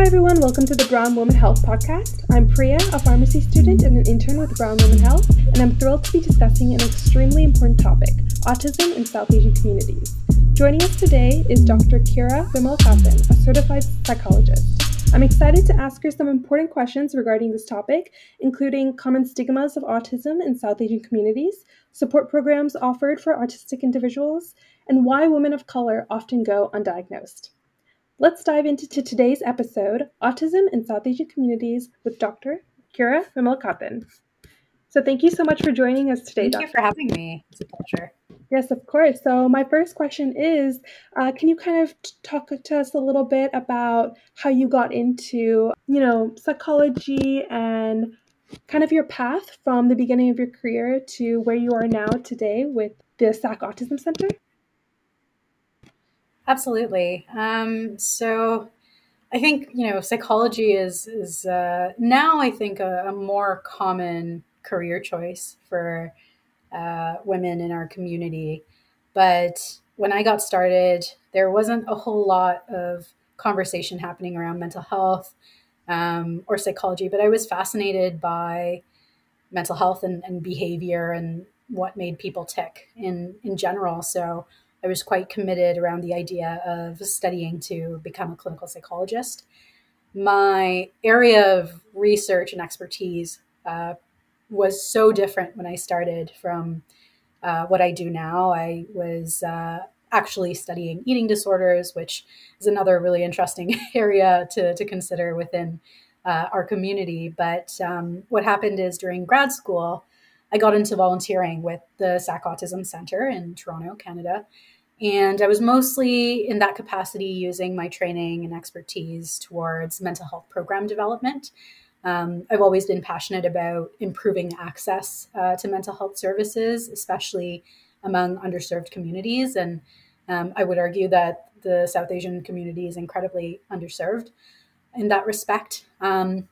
Hi, everyone. Welcome to the Brown Women Health Podcast. I'm Priya, a pharmacy student and an intern with Brown Women Health, and I'm thrilled to be discussing an extremely important topic autism in South Asian communities. Joining us today is Dr. Kira Vimalakanthan, a certified psychologist. I'm excited to ask her some important questions regarding this topic, including common stigmas of autism in South Asian communities, support programs offered for autistic individuals, and why women of color often go undiagnosed. Let's dive into today's episode Autism in South Asian Communities with Dr. Kira Vimalakanthan. So, thank you so much for joining us today, Thank Dr. you for having me. It's a pleasure. Yes, of course. So, my first question is uh, Can you kind of talk to us a little bit about how you got into, you know, psychology and kind of your path from the beginning of your career to where you are now today with the SAAAC Autism Center? Absolutely. Um, so I think you know psychology is is uh, now I think a, a, more common career choice for uh, women in our community. But when I got started, there wasn't a whole lot of conversation happening around mental health um, or psychology. But I was fascinated by mental health and, and behavior and what made people tick in in general. So I was quite committed around the idea of studying to become a clinical psychologist. My area of research and expertise uh, was so different when I started from uh, what I do now. I was uh, actually studying eating disorders, which is another really interesting area to, to consider within uh, our community. But um, what happened is during grad school, I got into volunteering with the SAAAC Autism Center in Toronto, Canada. And I was mostly in that capacity using my training and expertise towards mental health program development. Um, I've always been passionate about improving access uh, to mental health services, especially among underserved communities. And um, I would argue that the South Asian community is incredibly underserved in that respect. Um,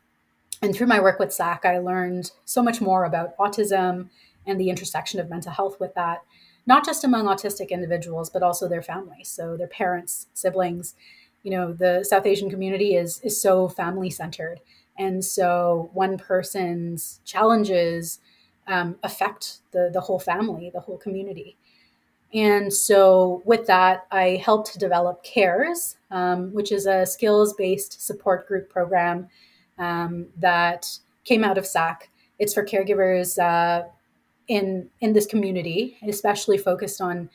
and through my work with SAAAC, I learned so much more about autism and the intersection of mental health with that not just among autistic individuals, but also their families. So their parents, siblings. You know, the South Asian community is is so family centered, and so one person's challenges um, affect the the whole family, the whole community. And so, with that, I helped develop CARES, um, which is a skills based support group program um, that came out of SAAAC. It's for caregivers uh, in in this community, especially focused on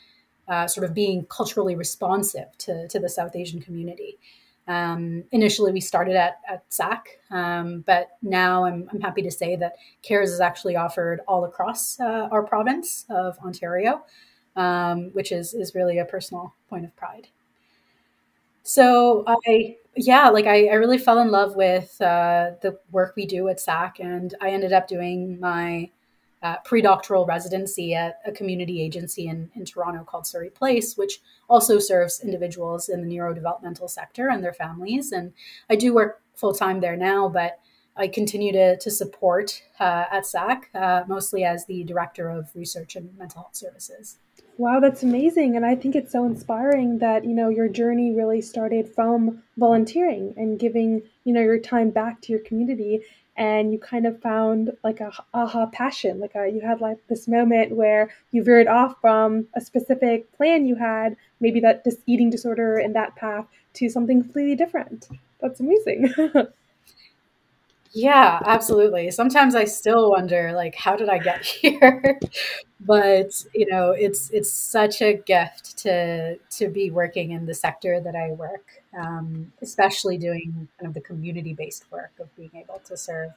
uh, sort of being culturally responsive to, to the South Asian community. Um, initially, we started at, at SAAAC, um, but now I'm, I'm happy to say that CARES is actually offered all across uh, our province of Ontario, um, which is, is really a personal point of pride. So I, yeah, like I, I really fell in love with uh, the work we do at SAAAC, and I ended up doing my uh, pre-doctoral residency at a community agency in, in Toronto called Surrey Place, which also serves individuals in the neurodevelopmental sector and their families. And I do work full time there now, but I continue to, to support uh, at SAAAC, uh, mostly as the Director of Research and Mental Health Services. Wow, that's amazing. And I think it's so inspiring that, you know, your journey really started from volunteering and giving, you know, your time back to your community and you kind of found like a aha passion like a, uh, you had like this moment where you veered off from a specific plan you had maybe that this eating disorder and that path to something completely different that's amazing yeah absolutely sometimes i still wonder like how did i get here but you know it's it's such a gift to to be working in the sector that i work um, especially doing kind of the community based work of being able to serve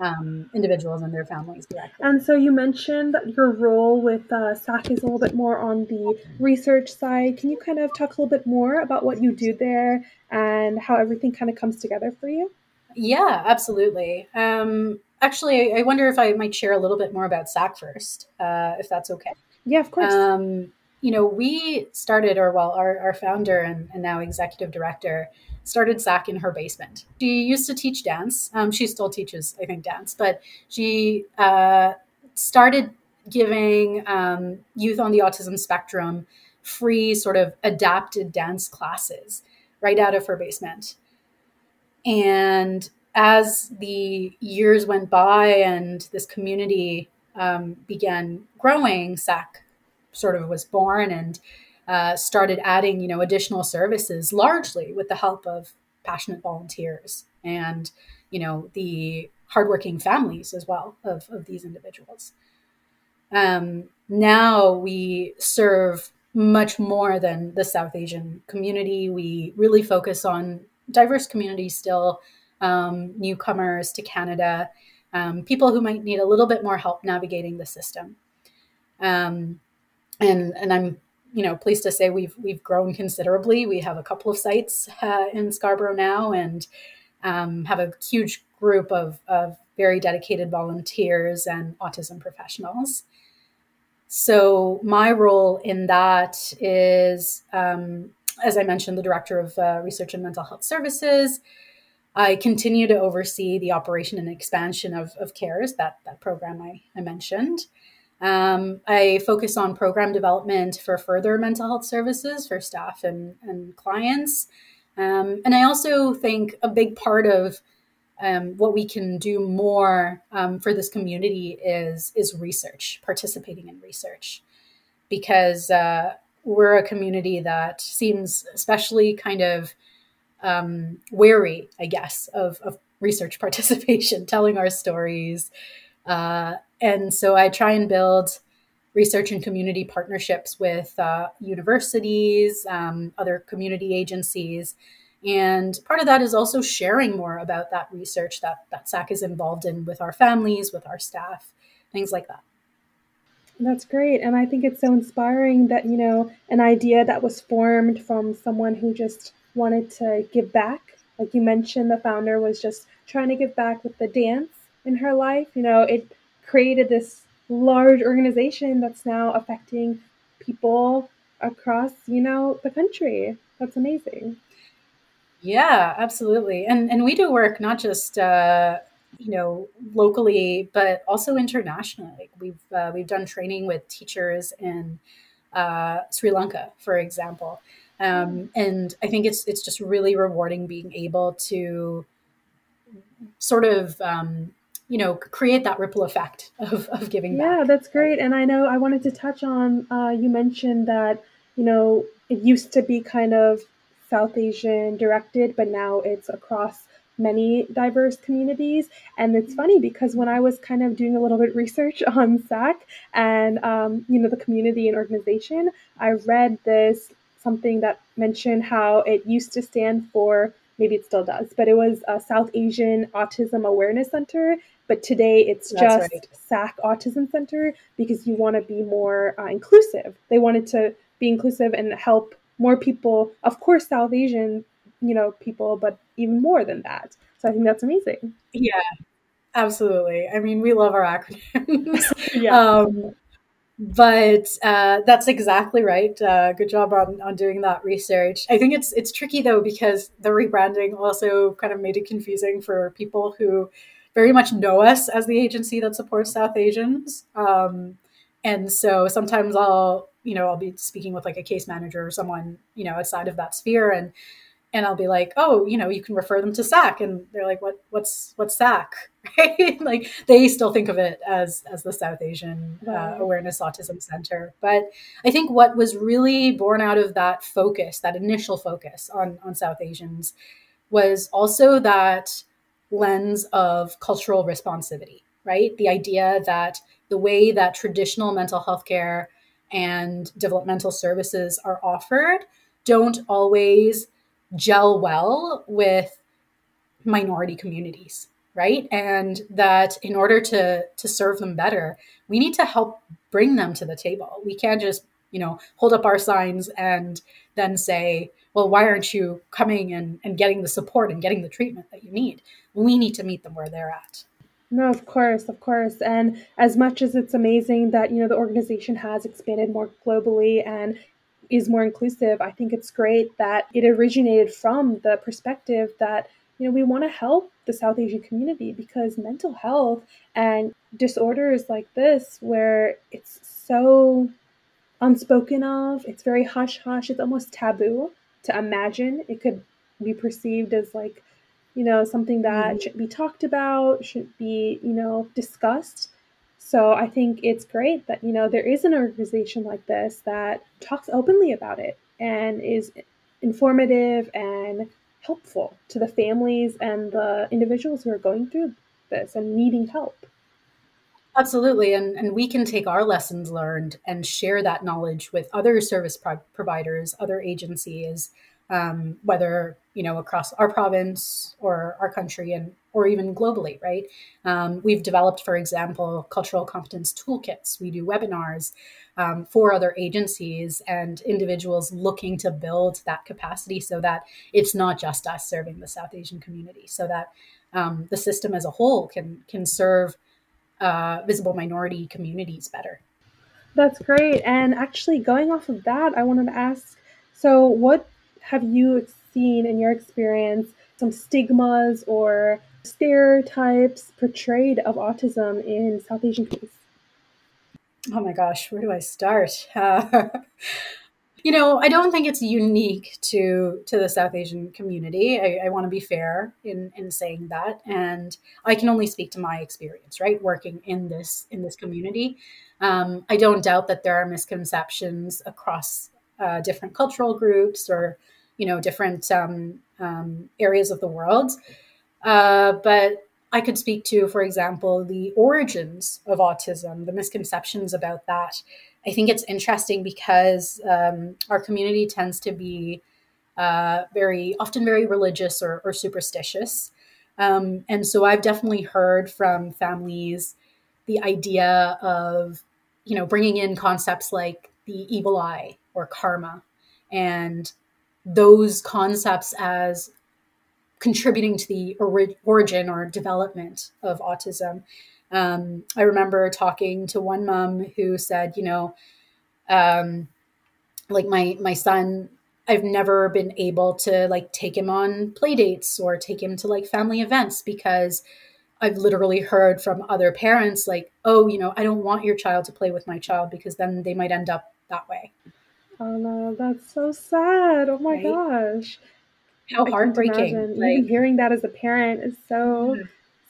um, individuals and their families directly. And so you mentioned that your role with uh, SAAAC is a little bit more on the research side. Can you kind of talk a little bit more about what you do there and how everything kind of comes together for you? Yeah, absolutely. Um, actually, I wonder if I might share a little bit more about SAAAC first, uh, if that's okay. Yeah, of course. Um, you know, we started, or well, our, our founder and, and now executive director started SAAAC in her basement. She used to teach dance. Um, she still teaches, I think, dance, but she uh, started giving um, youth on the autism spectrum free, sort of adapted dance classes right out of her basement. And as the years went by and this community um, began growing, SAAAC sort of was born and uh, started adding, you know, additional services, largely with the help of passionate volunteers and, you know, the hardworking families as well of, of these individuals. Um, now we serve much more than the South Asian community. We really focus on diverse communities still, um, newcomers to Canada, um, people who might need a little bit more help navigating the system. Um, and and I'm you know pleased to say we've we've grown considerably. We have a couple of sites uh, in Scarborough now, and um, have a huge group of of very dedicated volunteers and autism professionals. So my role in that is, um, as I mentioned, the director of uh, research and mental health services. I continue to oversee the operation and expansion of, of CARES, that, that program I, I mentioned. Um, I focus on program development for further mental health services for staff and, and clients. Um, and I also think a big part of um, what we can do more um, for this community is is research, participating in research, because uh, we're a community that seems especially kind of um, wary, I guess, of, of research participation, telling our stories, uh, and so I try and build research and community partnerships with uh, universities, um, other community agencies. And part of that is also sharing more about that research that, that SAAAC is involved in with our families, with our staff, things like that. That's great. And I think it's so inspiring that, you know, an idea that was formed from someone who just wanted to give back. Like you mentioned, the founder was just trying to give back with the dance in her life. You know, it created this large organization that's now affecting people across, you know, the country. That's amazing. Yeah, absolutely. And and we do work not just uh, you know locally, but also internationally. We've uh, we've done training with teachers in uh, Sri Lanka, for example, um, and I think it's it's just really rewarding being able to sort of um, you know create that ripple effect of, of giving back yeah back. that's great and i know i wanted to touch on uh, you mentioned that you know it used to be kind of south asian directed but now it's across many diverse communities and it's funny because when i was kind of doing a little bit research on SAAAC and um, you know the community and organization i read this something that mentioned how it used to stand for maybe it still does, but it was a South Asian Autism Awareness Center. But today it's That's just right. SAAAC Autism Center because you want to be more uh, inclusive. They wanted to be inclusive and help more people, of course, South Asian, you know, people, but even more than that. So I think that's amazing. Yeah, absolutely. I mean, we love our acronyms. yeah. Um, but uh, that's exactly right. Uh, good job on, on doing that research. I think it's it's tricky though because the rebranding also kind of made it confusing for people who very much know us as the agency that supports South Asians. Um, and so sometimes I'll you know I'll be speaking with like a case manager or someone you know outside of that sphere and and I'll be like, oh, you know, you can refer them to SAAAC, and they're like, what, what's, what's SAAAC, right? like they still think of it as as the South Asian uh, Awareness Autism Center. But I think what was really born out of that focus, that initial focus on on South Asians, was also that lens of cultural responsivity, right? The idea that the way that traditional mental health care and developmental services are offered don't always gel well with minority communities right? And that in order to to serve them better we need to help bring them to the table. We can't just you know hold up our signs and then say well why aren't you coming and, and getting the support and getting the treatment that you need? We need to meet them where they're at. No, of course, of course. And as much as it's amazing that, you know, the organization has expanded more globally and is more inclusive. I think it's great that it originated from the perspective that you know we want to help the South Asian community because mental health and disorders like this where it's so unspoken of, it's very hush hush, it's almost taboo to imagine it could be perceived as like you know, something that mm-hmm. should be talked about, should be, you know, discussed. So I think it's great that, you know, there is an organization like this that talks openly about it and is informative and helpful to the families and the individuals who are going through this and needing help. Absolutely. And, and we can take our lessons learned and share that knowledge with other service pro- providers, other agencies, um, whether you know across our province or our country and or even globally right? Um, we've developed for example cultural competence toolkits. We do webinars um, for other agencies and individuals looking to build that capacity so that it's not just us serving the south asian community so that um, the system as a whole can can serve uh, visible minority communities better. That's great. And actually going off of that i wanted to ask so what have you seen in your experience some stigmas or stereotypes portrayed of autism in South Asian communities? Oh my gosh, where do I start? Uh, you know, I don't think it's unique to to the South Asian community. I, I want to be fair in in saying that, and I can only speak to my experience, right, working in this in this community. Um, I don't doubt that there are misconceptions across uh, different cultural groups or you know different um, um, areas of the world. Uh, but I could speak to, for example, the origins of autism, the misconceptions about that. I think it's interesting because um, our community tends to be uh, very often very religious or, or superstitious. Um, and so I've definitely heard from families the idea of, you know, bringing in concepts like the evil eye or karma and those concepts as contributing to the ori- origin or development of autism. Um, I remember talking to one mom who said, you know, um, like my my son, I've never been able to like take him on play dates or take him to like family events because I've literally heard from other parents like, oh, you know, I don't want your child to play with my child because then they might end up that way. Oh no, that's so sad. Oh my right? gosh. How I heartbreaking. Like, Even hearing that as a parent is so yeah.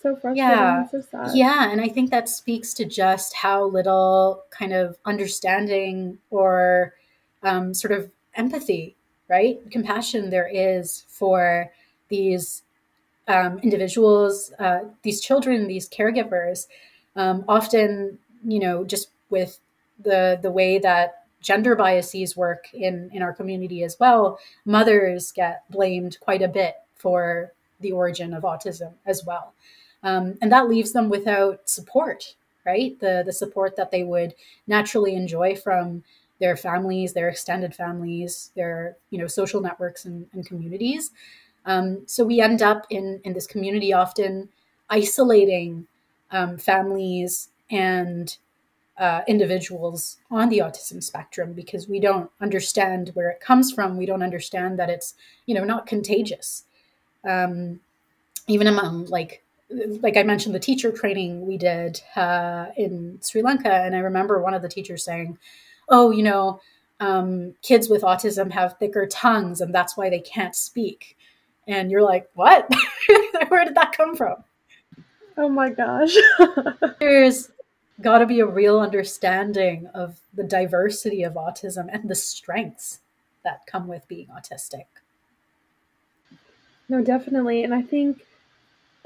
so frustrating. Yeah. So sad. Yeah. And I think that speaks to just how little kind of understanding or um, sort of empathy, right? Compassion there is for these um, individuals, uh, these children, these caregivers, um, often, you know, just with the the way that gender biases work in in our community as well mothers get blamed quite a bit for the origin of autism as well. Um, and that leaves them without support right? The the support that they would naturally enjoy from their families their extended families their you know social networks and, and communities. Um, so we end up in in this community often isolating um, families and uh, individuals on the autism spectrum because we don't understand where it comes from. We don't understand that it's you know not contagious. Um, even among like like I mentioned the teacher training we did uh, in Sri Lanka, and I remember one of the teachers saying, "Oh, you know." Um, kids with autism have thicker tongues and that's why they can't speak. And you're like, what? Where did that come from? Oh my gosh. There's got to be a real understanding of the diversity of autism and the strengths that come with being autistic. No, definitely. And I think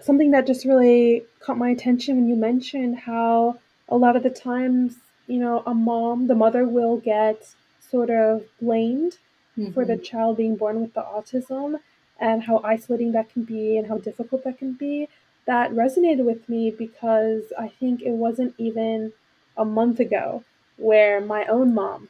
something that just really caught my attention when you mentioned how a lot of the times, you know, a mom, the mother will get sort of blamed mm-hmm. for the mm-hmm. child being born with the autism and how isolating that can be and how difficult that can be that resonated with me because I think it wasn't even a month ago where my own mom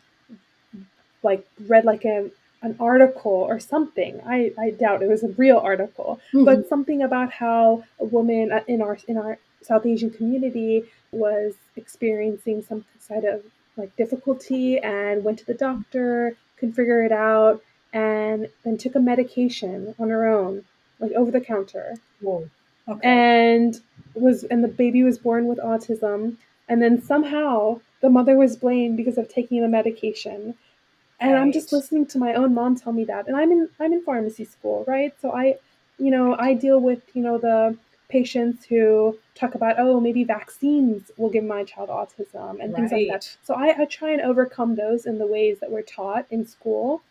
like read like a an article or something. I, I doubt it was a real article, mm-hmm. but something about how a woman in our in our South Asian community was experiencing some kind of like difficulty and went to the doctor, couldn't figure it out, and then took a medication on her own, like over the counter. Whoa. Okay. And was and the baby was born with autism and then somehow the mother was blamed because of taking the medication. And right. I'm just listening to my own mom tell me that. And I'm in I'm in pharmacy school, right? So I you know, I deal with, you know, the patients who talk about, oh, maybe vaccines will give my child autism and right. things like that. So I, I try and overcome those in the ways that we're taught in school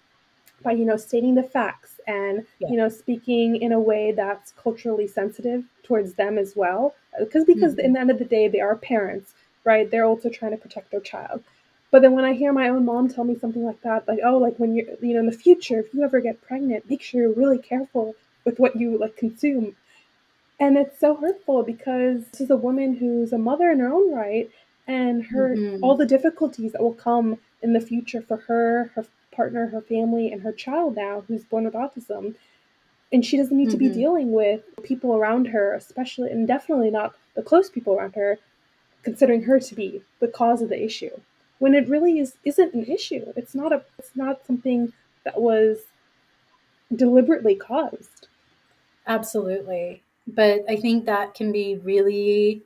by, you know, stating the facts and, yeah. you know, speaking in a way that's culturally sensitive towards them as well. Because because mm-hmm. in the end of the day, they are parents, right? They're also trying to protect their child. But then when I hear my own mom tell me something like that, like, oh, like when you're, you know, in the future, if you ever get pregnant, make sure you're really careful with what you like consume. And it's so hurtful because this is a woman who's a mother in her own right, and her mm-hmm. all the difficulties that will come in the future for her, her partner, her family, and her child now who's born with autism. And she doesn't need mm-hmm. to be mm-hmm. dealing with people around her, especially and definitely not the close people around her, considering her to be the cause of the issue when it really is isn't an issue. It's not a it's not something that was deliberately caused. Absolutely. But I think that can be really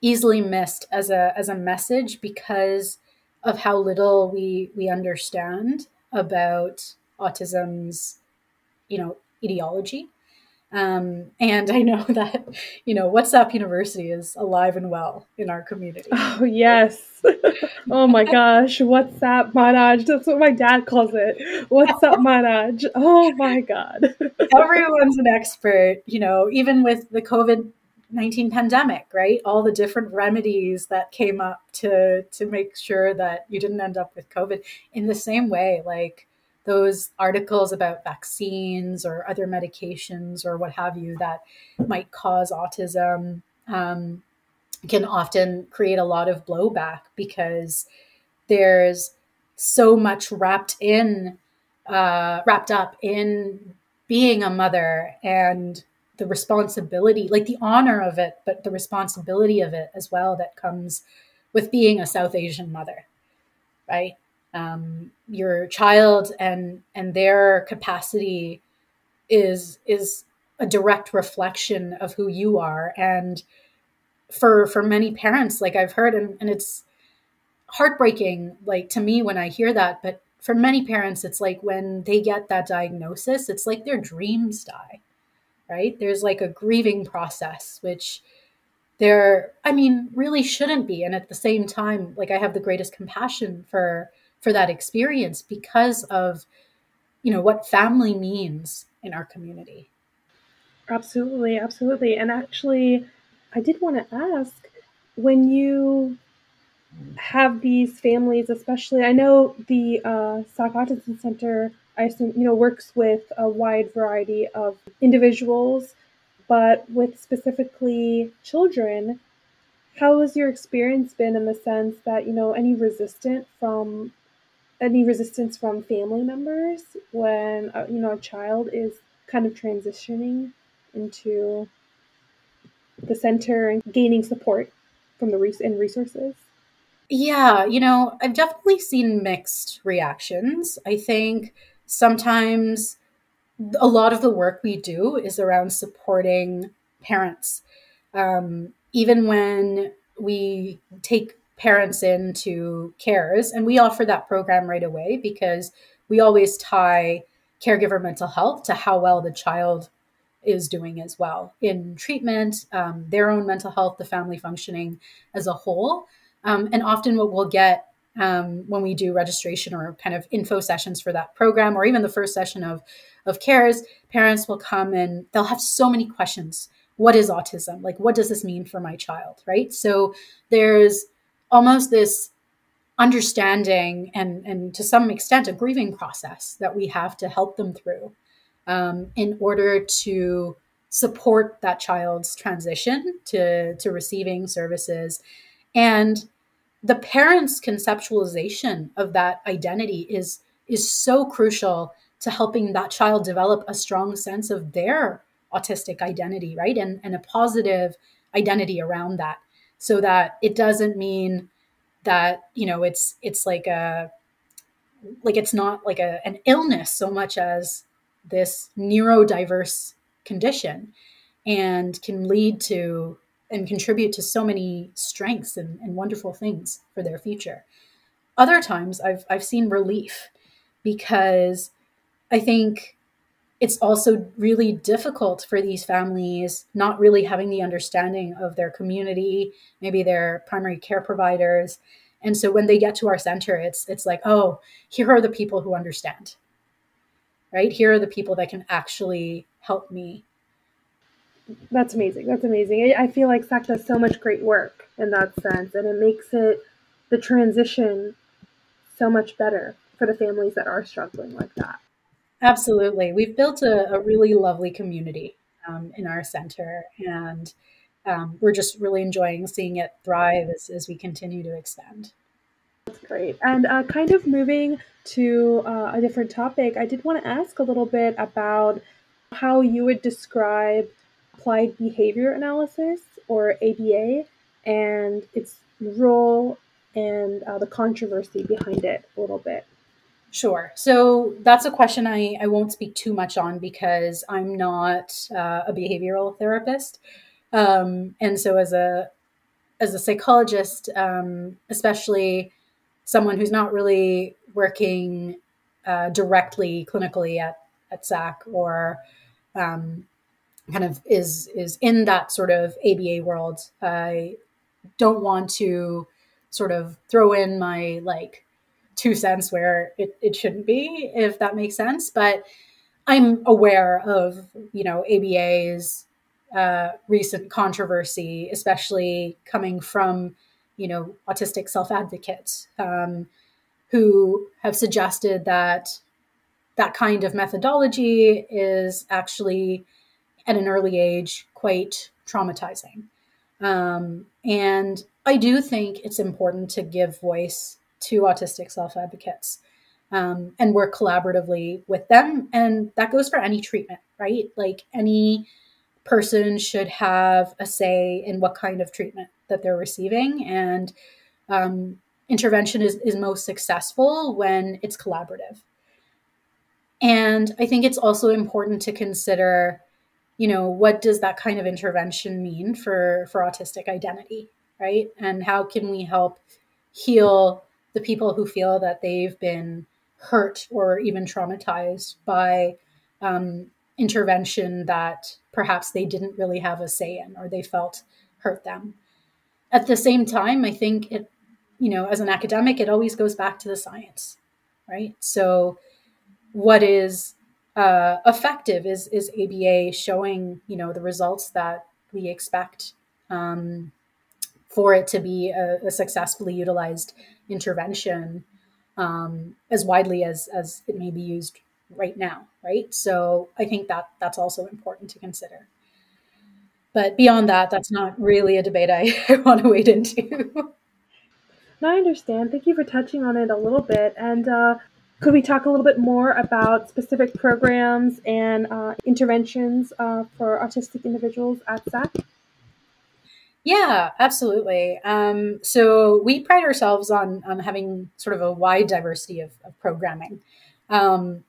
easily missed as a as a message because of how little we we understand about autism's you know etiology um, and I know that, you know, WhatsApp University is alive and well in our community. Oh, yes. oh my gosh. WhatsApp Manaj. That's what my dad calls it. WhatsApp Manaj. Oh my God. Everyone's an expert, you know, even with the COVID 19 pandemic, right? All the different remedies that came up to to make sure that you didn't end up with COVID. In the same way, like those articles about vaccines or other medications or what have you that might cause autism um, can often create a lot of blowback because there's so much wrapped in uh, wrapped up in being a mother and the responsibility like the honor of it but the responsibility of it as well that comes with being a south asian mother right? Um, your child and and their capacity is is a direct reflection of who you are. And for for many parents like i've heard and, and it's heartbreaking like to me when i hear that but for many parents it's like when they get that diagnosis it's like their dreams die right? There's like a grieving process which there i mean really shouldn't be. And at the same time like i have the greatest compassion for for that experience because of you know what family means in our community. Absolutely absolutely. And actually i did want to ask when you have these families especially i know the uh, autism center i assume you know works with a wide variety of individuals but with specifically children how has your experience been in the sense that you know any resistance from any resistance from family members when uh, you know a child is kind of transitioning into the center and gaining support from the res- and resources? Yeah you know i've definitely seen mixed reactions. I think sometimes a lot of the work we do is around supporting parents. Um, even when we take parents into cares and we offer that program right away because we always tie caregiver mental health to how well the child is doing as well in treatment um, their own mental health the family functioning as a whole. Um, and often what we'll get um, when we do registration or kind of info sessions for that program or even the first session of of cares parents will come and they'll have so many questions. What is autism? Like what does this mean for my child right? So there's almost this understanding and and to some extent a grieving process that we have to help them through um, in order to support that child's transition to to receiving services. And the parents conceptualization of that identity is is so crucial to helping that child develop a strong sense of their autistic identity right? And, and a positive identity around that. So that it doesn't mean that you know it's it's like a like it's not like a, an illness so much as this neurodiverse condition and can lead to and contribute to so many strengths and, and wonderful things for their future other times i've i've seen relief because i think it's also really difficult for these families not really having the understanding of their community, maybe their primary care providers. And so when they get to our center, it's it's like, oh, here are the people who understand. Right? Here are the people that can actually help me. That's amazing. That's amazing. I feel like SAAAC does so much great work in that sense, and it makes it the transition so much better for the families that are struggling like that. Absolutely. We've built a, a really lovely community um, in our center, and um, we're just really enjoying seeing it thrive as, as we continue to expand. That's great. And uh, kind of moving to uh, a different topic, I did want to ask a little bit about how you would describe applied behavior analysis or ABA and its role and uh, the controversy behind it a little bit. Sure. So that's a question I, I won't speak too much on because I'm not uh, a behavioral therapist. Um, and so as a as a psychologist, um, especially someone who's not really working uh, directly clinically at, at SAAAC or um, kind of is is in that sort of ABA world, I don't want to sort of throw in my like two cents where it, it shouldn't be, if that makes sense. But I'm aware of, you know, ABA's uh, recent controversy, especially coming from, you know, autistic self advocates um, who have suggested that that kind of methodology is actually at an early age quite traumatizing. Um, and I do think it's important to give voice to autistic self advocates um, and work collaboratively with them. And that goes for any treatment, right? Like any person should have a say in what kind of treatment that they're receiving. And um, intervention is, is most successful when it's collaborative. And I think it's also important to consider, you know, what does that kind of intervention mean for, for autistic identity, right? And how can we help heal the people who feel that they've been hurt or even traumatized by um, intervention that perhaps they didn't really have a say in or they felt hurt them. At the same time, I think it, you know, as an academic, it always goes back to the science, right? So, what is uh, effective is is ABA showing, you know, the results that we expect um, for it to be a, a successfully utilized intervention um, as widely as as it may be used right now, right? So I think that that's also important to consider. But beyond that, that's not really a debate I, want to wade into. I understand. Thank you for touching on it a little bit. And uh, could we talk a little bit more about specific programs and uh, interventions uh, for autistic individuals at SAAAC? Yeah, absolutely. Um, so we pride ourselves on on having sort of a wide diversity of, of programming. Um,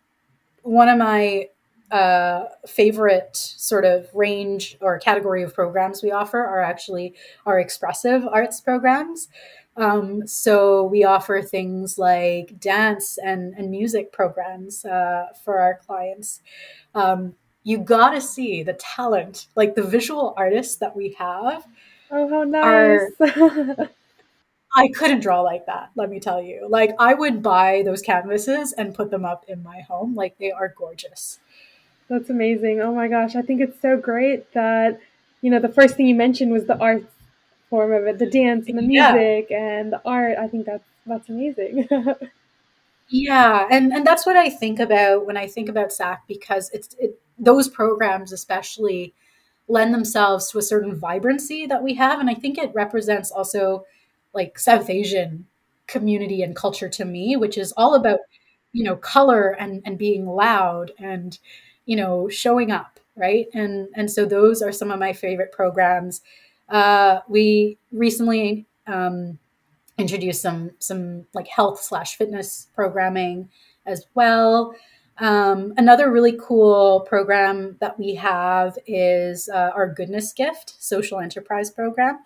one of my uh, favorite sort of range or category of programs we offer are actually our expressive arts programs. Um, so we offer things like dance and, and music programs uh, for our clients. Um, you got to see the talent, like the visual artists that we have Oh, how nice. Are, I couldn't draw like that, let me tell you. Like, I would buy those canvases and put them up in my home. Like, they are gorgeous. That's amazing. Oh my gosh. I think it's so great that, you know, the first thing you mentioned was the art form of it, the mm-hmm. dance and the music yeah. and the art. I think that's that's amazing. yeah, and and that's what I think about when I think about SAAAC because it's it those programs especially lend themselves to a certain vibrancy that we have and i think it represents also like south asian community and culture to me which is all about you know color and and being loud and you know showing up right and and so those are some of my favorite programs uh, we recently um, introduced some some like health slash fitness programming as well um, another really cool program that we have is uh, our Goodness Gift social enterprise program.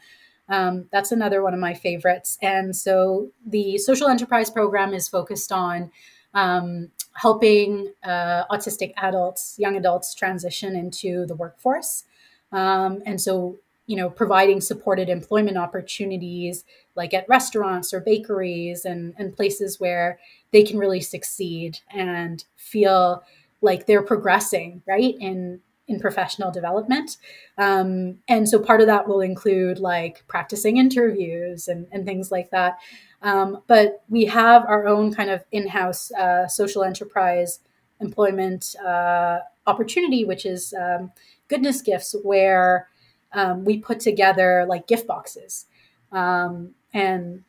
Um, that's another one of my favorites. And so the social enterprise program is focused on um, helping uh, autistic adults, young adults transition into the workforce. Um, and so, you know, providing supported employment opportunities like at restaurants or bakeries and, and places where they can really succeed and feel like they're progressing, right? In in professional development. Um, and so part of that will include like practicing interviews and, and things like that. Um, but we have our own kind of in house uh, social enterprise employment uh, opportunity, which is um, Goodness Gifts, where um, we put together like gift boxes. Um, and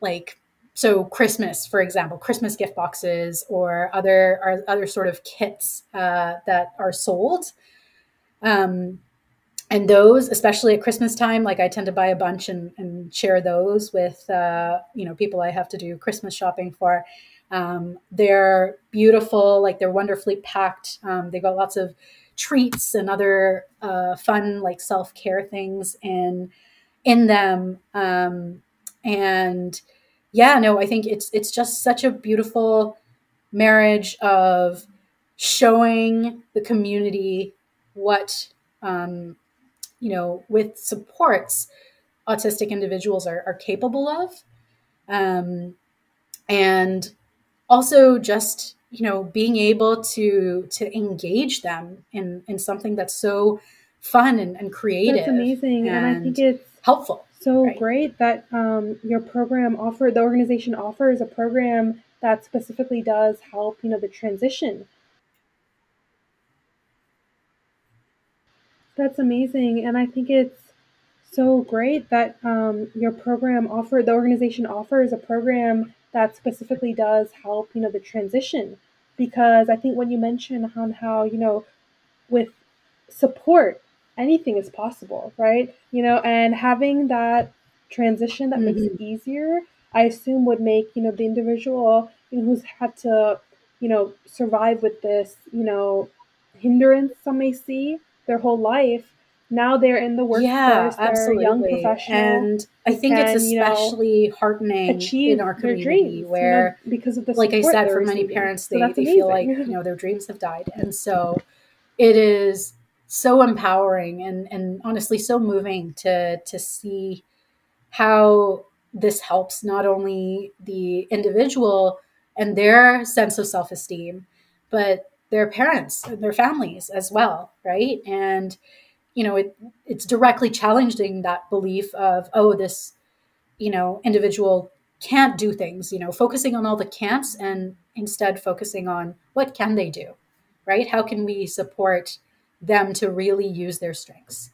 like, so Christmas, for example, Christmas gift boxes or other, or other sort of kits uh, that are sold um, and those, especially at Christmas time, like I tend to buy a bunch and, and share those with, uh, you know, people I have to do Christmas shopping for. Um, they're beautiful, like they're wonderfully packed. Um, they've got lots of treats and other uh, fun, like self care things in in them. Um, and yeah, no, I think it's it's just such a beautiful marriage of showing the community what um, you know with supports autistic individuals are, are capable of um, and also just you know being able to to engage them in in something that's so fun and, and creative that's amazing and, and i think it's helpful so right? great that um, your program offer the organization offers a program that specifically does help you know the transition That's amazing. And I think it's so great that um, your program offer the organization offers a program that specifically does help, you know, the transition. Because I think when you mention on how, you know, with support, anything is possible, right? You know, and having that transition that mm-hmm. makes it mm-hmm. easier, I assume would make, you know, the individual you know, who's had to, you know, survive with this, you know, hindrance some may see their whole life. Now they're in the workforce. Yeah, absolutely. young professional, and I think can, it's especially you know, heartening in our community dreams, where, you know, because of the like I said, for many parents, they, so they feel like you know their dreams have died, and so it is so empowering and and honestly so moving to to see how this helps not only the individual and their sense of self-esteem but their parents and their families as well, right? And you know, it it's directly challenging that belief of oh, this you know individual can't do things. You know, focusing on all the can'ts and instead focusing on what can they do, right? How can we support them to really use their strengths?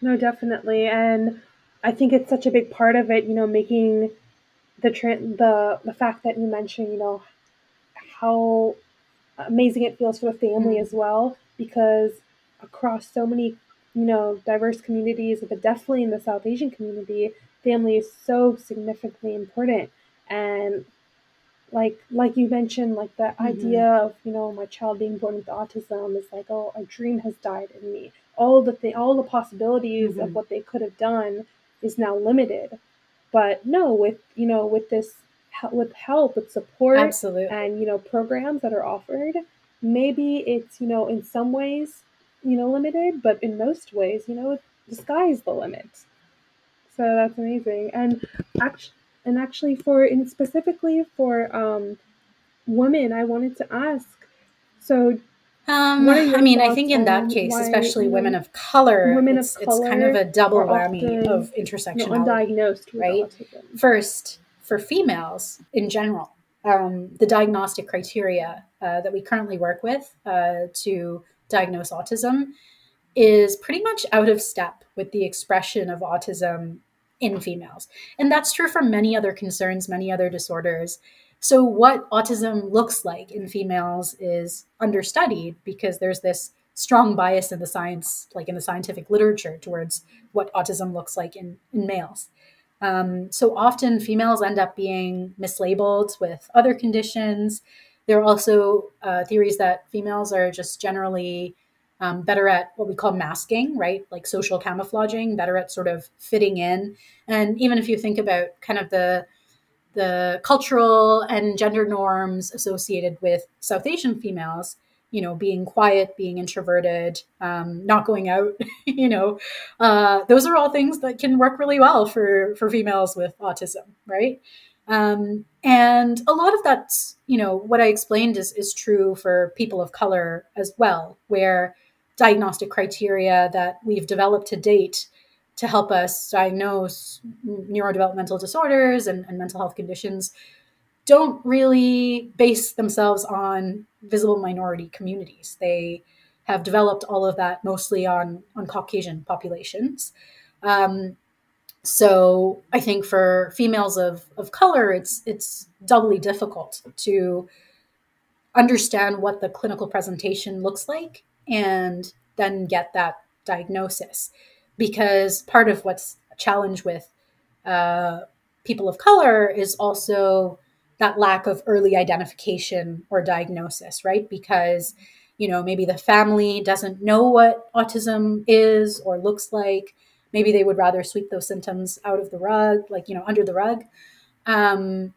No, definitely, and I think it's such a big part of it. You know, making the tra- the the fact that you mentioned, you know, how amazing it feels for the family mm. as well, because across so many you know diverse communities, but definitely in the South Asian community, family is so significantly important, and like like you mentioned like the mm-hmm. idea of you know my child being born with autism is like oh a dream has died in me all the th- all the possibilities mm-hmm. of what they could have done is now limited. But no with you know with this with help with support Absolutely. and you know programs that are offered maybe it's you know in some ways you know limited but in most ways you know the sky is the limit. So that's amazing. And actually and actually for in specifically for um women i wanted to ask so um, I mean, I think in that case, especially women of color, women it's, of color it's kind of a double whammy of know, undiagnosed, right? Autism. First, for females in general, um, the diagnostic criteria uh, that we currently work with uh, to diagnose autism is pretty much out of step with the expression of autism in females. And that's true for many other concerns, many other disorders. So, what autism looks like in females is understudied because there's this strong bias in the science, like in the scientific literature, towards what autism looks like in, in males. Um, so often females end up being mislabeled with other conditions. There are also uh, theories that females are just generally um, better at what we call masking, right? Like social camouflaging, better at sort of fitting in. And even if you think about kind of the the cultural and gender norms associated with South Asian females, you know, being quiet, being introverted, um, not going out, you know, uh, those are all things that can work really well for for females with autism, right? Um, and a lot of that's, you know, what I explained is is true for people of color as well, where diagnostic criteria that we've developed to date to help us diagnose neurodevelopmental disorders and, and mental health conditions don't really base themselves on visible minority communities. They have developed all of that mostly on, on Caucasian populations. Um, so I think for females of, of color, it's it's doubly difficult to understand what the clinical presentation looks like and then get that diagnosis. Because part of what's a challenge with uh, people of color is also that lack of early identification or diagnosis, right? Because, you know, maybe the family doesn't know what autism is or looks like. Maybe they would rather sweep those symptoms out of the rug, like, you know, under the rug. Um,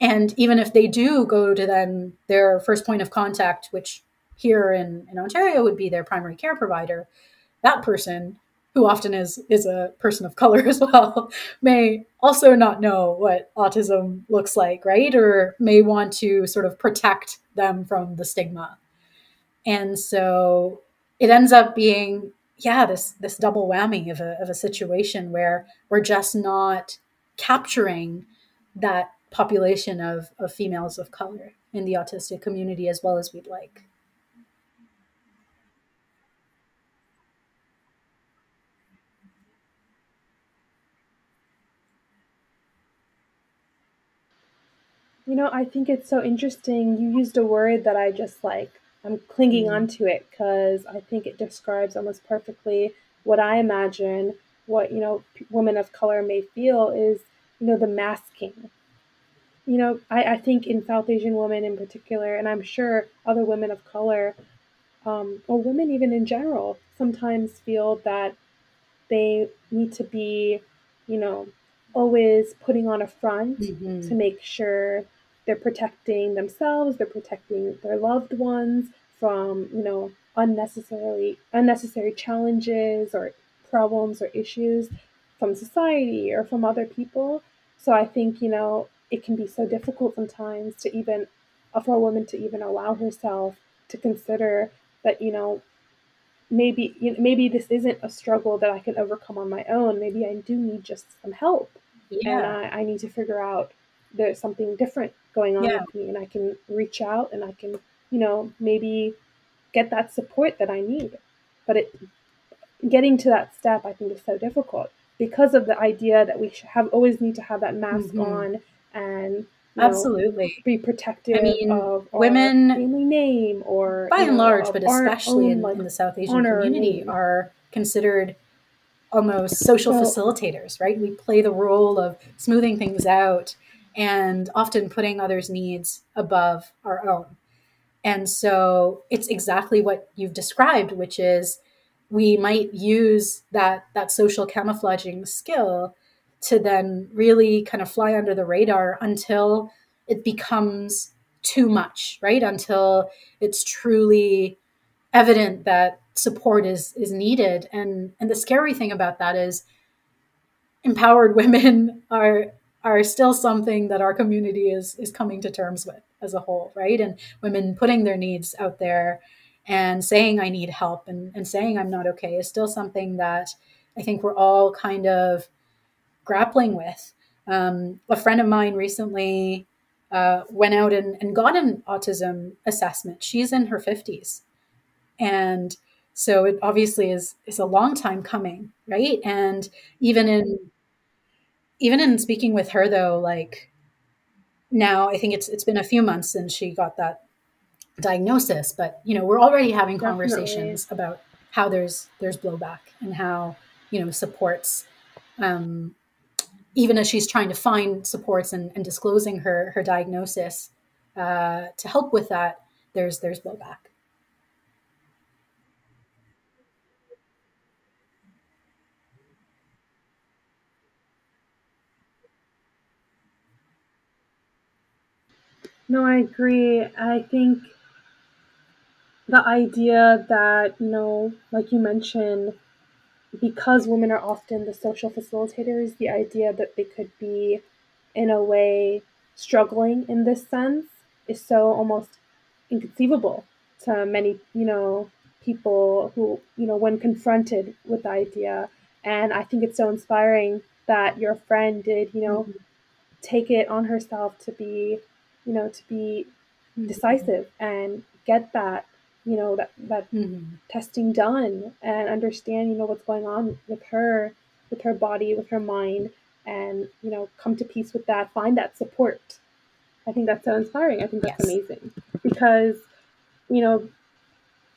and even if they do go to then their first point of contact, which here in, in Ontario would be their primary care provider, that person who often is is a person of color as well may also not know what autism looks like right? Or may want to sort of protect them from the stigma. And so it ends up being yeah this this double whammy of a, of a situation where we're just not capturing that population of, of females of color in the autistic community as well as we'd like You know, I think it's so interesting. You used a word that I just like, I'm clinging Mm. onto it because I think it describes almost perfectly what I imagine what, you know, p- women of color may feel is, you know, the masking. You know, I, I think in South Asian women in particular, and I'm sure other women of color, um, or women even in general, sometimes feel that they need to be, you know, always putting on a front to Mhm. make sure they're protecting themselves, they're protecting their loved ones from, you know, unnecessarily unnecessary challenges or problems or issues from society or from other people. So I think, you know, it can be so difficult sometimes to even uh, for a woman to even allow herself to consider that, you know, maybe you know, maybe this isn't a struggle that I can overcome on my own. Maybe I do need just some help, and I, I need to figure out there's something different going on yeah with me, and I can reach out and I can, you know, maybe get that support that I need. But it getting to that step, I think, is so difficult because of the idea that we should have always need to have that mask Mhm. on and you know absolutely be i mean of our women family name or by and know large, but especially own in, like in the South Asian community, name. are considered almost social So facilitators, right? We play the role of smoothing things out and often putting others' needs above our own. And so it's exactly what you've described, which is we might use that that social camouflaging skill to then really kind of fly under the radar until it becomes too much, right? Until it's truly evident that support is is needed. And and the scary thing about that is empowered women are are still something that our community is is coming to terms with as a whole, right? And women putting their needs out there and saying I need help and, and saying I'm not okay is still something that I think we're all kind of grappling with. Um, a friend of mine recently uh, went out and, and got an autism assessment. She's in her 50s. And so it obviously is is a long time coming, right? And even in even in speaking with her though, like now I think it's it's been a few months since she got that diagnosis, but you know, we're already having definitely. conversations about how there's there's blowback and how, you know, supports um even as she's trying to find supports and, and disclosing her her diagnosis uh, to help with that, there's there's blowback. No, I agree. I think the idea that, you know, like you mentioned, because women are often the social facilitators, the idea that they could be, in a way, struggling in this sense is so almost inconceivable to many, you know, people who, you know, when confronted with the idea. And I think it's so inspiring that your friend did, you know, mm-hmm. take it on herself to be, you know, to be mm-hmm. decisive and get that you know that that mm-hmm. testing done and understand you know what's going on with her with her body with her mind and you know come to peace with that find that support i think that's so inspiring i think that's yes. amazing because you know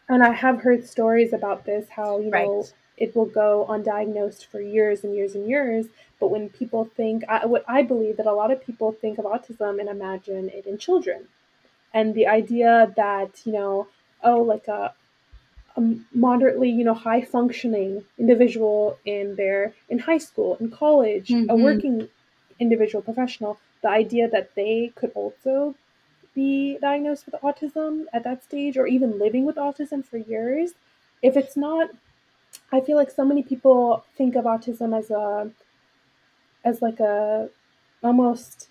and i have heard stories about this how you right. know it will go undiagnosed for years and years and years but when people think I, what i believe that a lot of people think of autism and imagine it in children and the idea that you know oh, like a, a moderately, you know, high functioning individual in their in high school, in college, mm-hmm. a working individual professional, the idea that they could also be diagnosed with autism at that stage or even living with autism for years, if it's not I feel like so many people think of autism as a as like a almost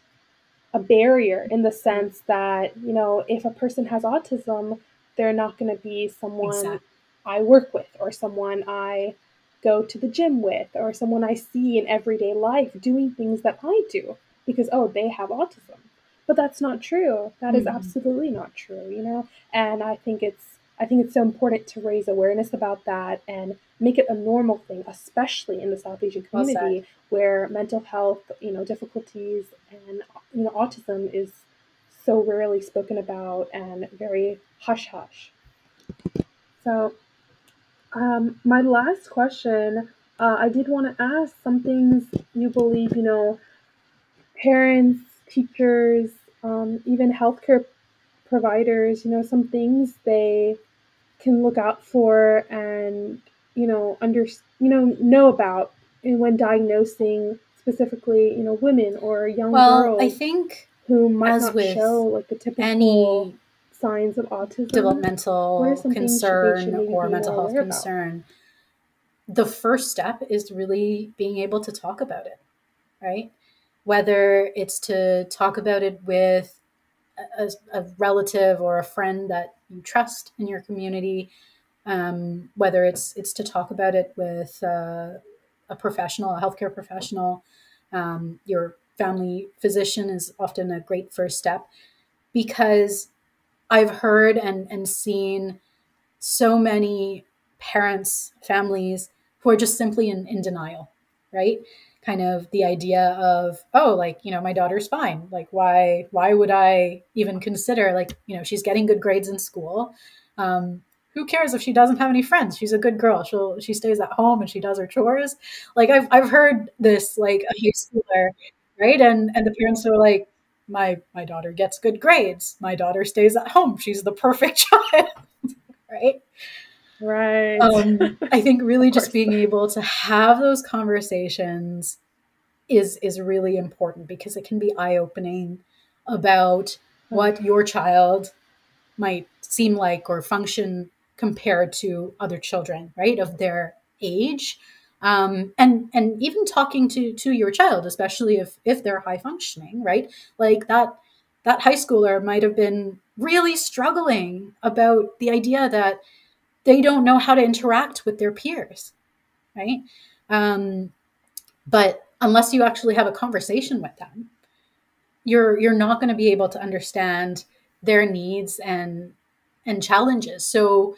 a barrier in the sense that, you know, if a person has autism, they're not going to be someone exactly. I work with or someone I go to the gym with or someone I see in everyday life doing things that I do because, oh, they have autism. But that's not true. That mm-hmm. is absolutely not true, you know? And I think it's I think it's so important to raise awareness about that and make it a normal thing, especially in the South Asian community well where mental health, you know, difficulties and you know autism is so rarely spoken about and very hush hush. So, um, my last question uh, I did want to ask some things you believe, you know, parents, teachers, um, even healthcare providers, you know, some things they can look out for and, you know, under, you know, know about when diagnosing specifically, you know, women or young well, girls. I think who might As not show like the typical any signs of autism, developmental concern or mental health concern. About? The first step is really being able to talk about it, right? Whether it's to talk about it with a, a relative or a friend that you trust in your community, um, whether it's it's to talk about it with uh, a professional, a healthcare professional, um, your family physician is often a great first step because I've heard and, and seen so many parents, families who are just simply in, in denial, right? Kind of the idea of, oh, like, you know, my daughter's fine. Like, why, why would I even consider, like, you know, she's getting good grades in school. Um, who cares if she doesn't have any friends? She's a good girl. She'll, she stays at home and she does her chores. Like, I've, I've heard this, like, a high schooler right and and the parents are like my my daughter gets good grades my daughter stays at home she's the perfect child right right. Um, i think really just being able to have those conversations is is really important because it can be eye-opening about what your child might seem like or function compared to other children right of their age. Um, and and even talking to to your child especially if if they're high functioning right? Like that that high schooler might have been really struggling about the idea that they don't know how to interact with their peers right um, but unless you actually have a conversation with them you're you're not going to be able to understand their needs and and challenges so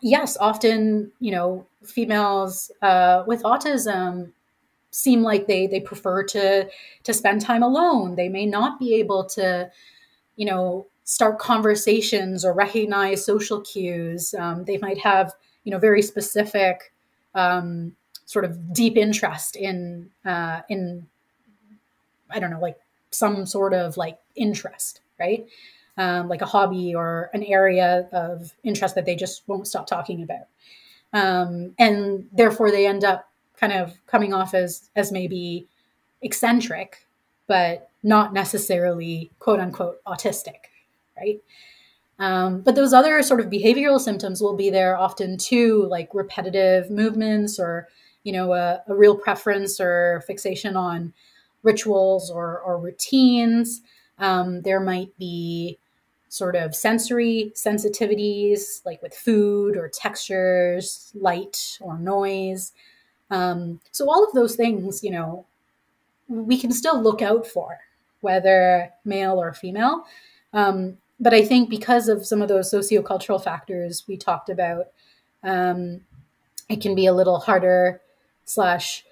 yes, often, you know, females uh, with autism seem like they they prefer to to spend time alone. They may not be able to, you know, start conversations or recognize social cues. Um, they might have, you know, very specific um, sort of deep interest in uh, in I don't know, like some sort of like interest, right? um, like a hobby or an area of interest that they just won't stop talking about. Um, and therefore they end up kind of coming off as as maybe eccentric, but not necessarily quote unquote autistic, right? Um, but those other sort of behavioral symptoms will be there often too, like repetitive movements or, you know, a, a real preference or fixation on rituals or, or routines. Um, there might be sort of sensory sensitivities, like with food or textures, light or noise. Um, so all of those things, you know, we can still look out for, whether male or female. Um, but I think because of some of those sociocultural factors we talked about, um, it can be a little harder slash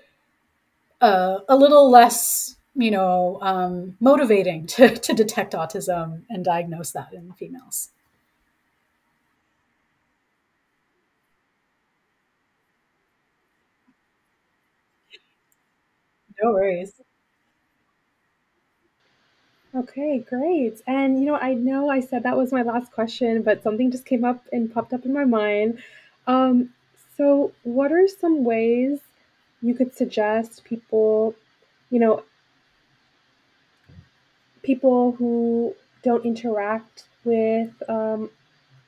uh, a little less, you know, um, motivating to, to detect autism and diagnose that in females. No worries. Okay, great. And you know, I know I said that was my last question, but something just came up and popped up in my mind. Um, so what are some ways you could suggest people, you know, people who don't interact with um,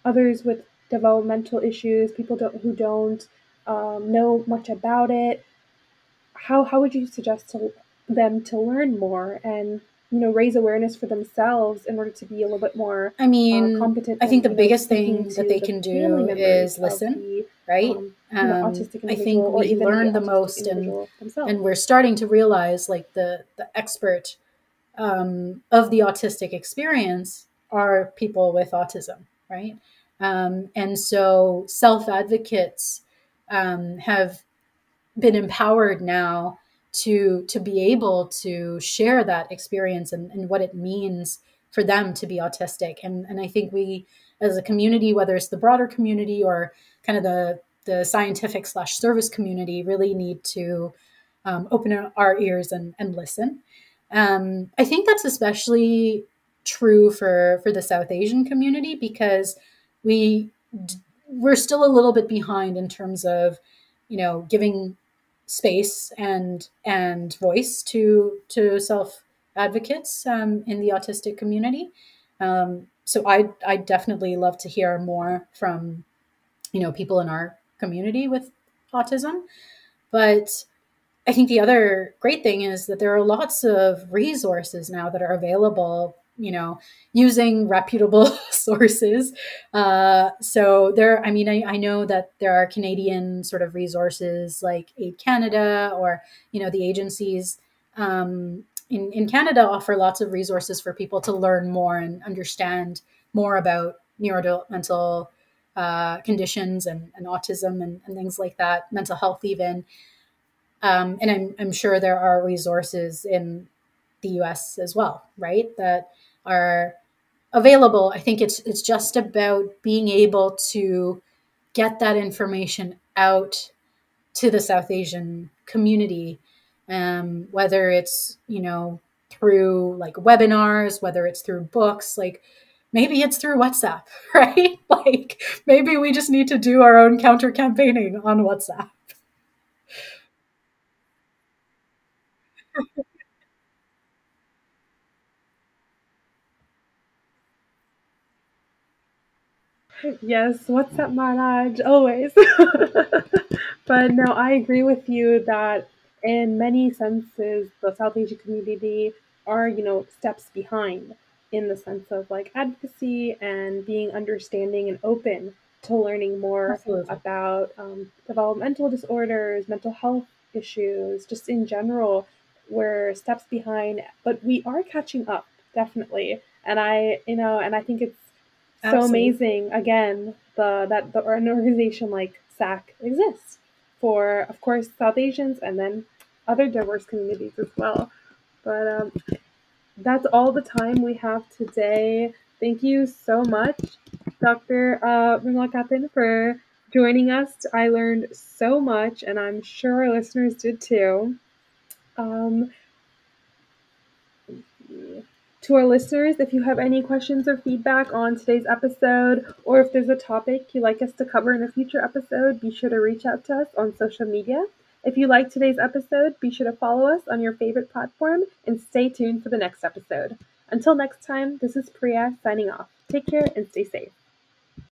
others with developmental issues, people don't, who don't um, know much about it, how, how would you suggest to them to learn more and you know raise awareness for themselves in order to be a little bit more I mean, uh, competent I think the biggest thing that they the can do is listen, the, right? um, you know, Um, I think we even learn the autistic most, and themselves. and we're starting to realize like the the expert um, of the autistic experience are people with autism, right? Um, and so self advocates um, have been empowered now to to be able to share that experience and, and what it means for them to be autistic. And and I think we as a community, whether it's the broader community or kind of the the scientific slash service community, really need to um, open our ears and, and listen. Um, I think that's especially true for for the South Asian community because we we're still a little bit behind in terms of you know giving space and and voice to to self advocates um, in the autistic community. Um, so I I definitely love to hear more from you know people in our community with autism, but I think the other great thing is that there are lots of resources now that are available, you know, using reputable sources. Uh, so there, I mean, I, I, know that there are Canadian sort of resources like AIDE Canada or, you know, the agencies um, in, in Canada offer lots of resources for people to learn more and understand more about neurodevelopmental uh, conditions and, and autism and, and things like that, mental health even. Um, and I'm, I'm sure there are resources in the US as well, right? That are available. I think it's it's just about being able to get that information out to the South Asian community, um, whether it's you know through like webinars, whether it's through books, like maybe it's through WhatsApp, right? Like maybe we just need to do our own counter campaigning on WhatsApp. Yes, what's up, Maharaj? Always. but no, I agree with you that in many senses, the South Asian community are, you know, steps behind in the sense of like advocacy and being understanding and open to learning more Absolutely. about um, developmental disorders, mental health issues, just in general. We're steps behind, but we are catching up, definitely. And I, you know, and I think it's so amazing again the that the, an organization like SAAAC exists for of course South Asians and then other diverse communities as well. But um, that's all the time we have today. Thank you so much, Dr. Uh, Vimalakanthan, for joining us. I learned so much, and I'm sure our listeners did too. Um, to our listeners, if you have any questions or feedback on today's episode, or if there's a topic you'd like us to cover in a future episode, be sure to reach out to us on social media. If you liked today's episode, be sure to follow us on your favorite platform and stay tuned for the next episode. Until next time, this is Priya signing off. Take care and stay safe.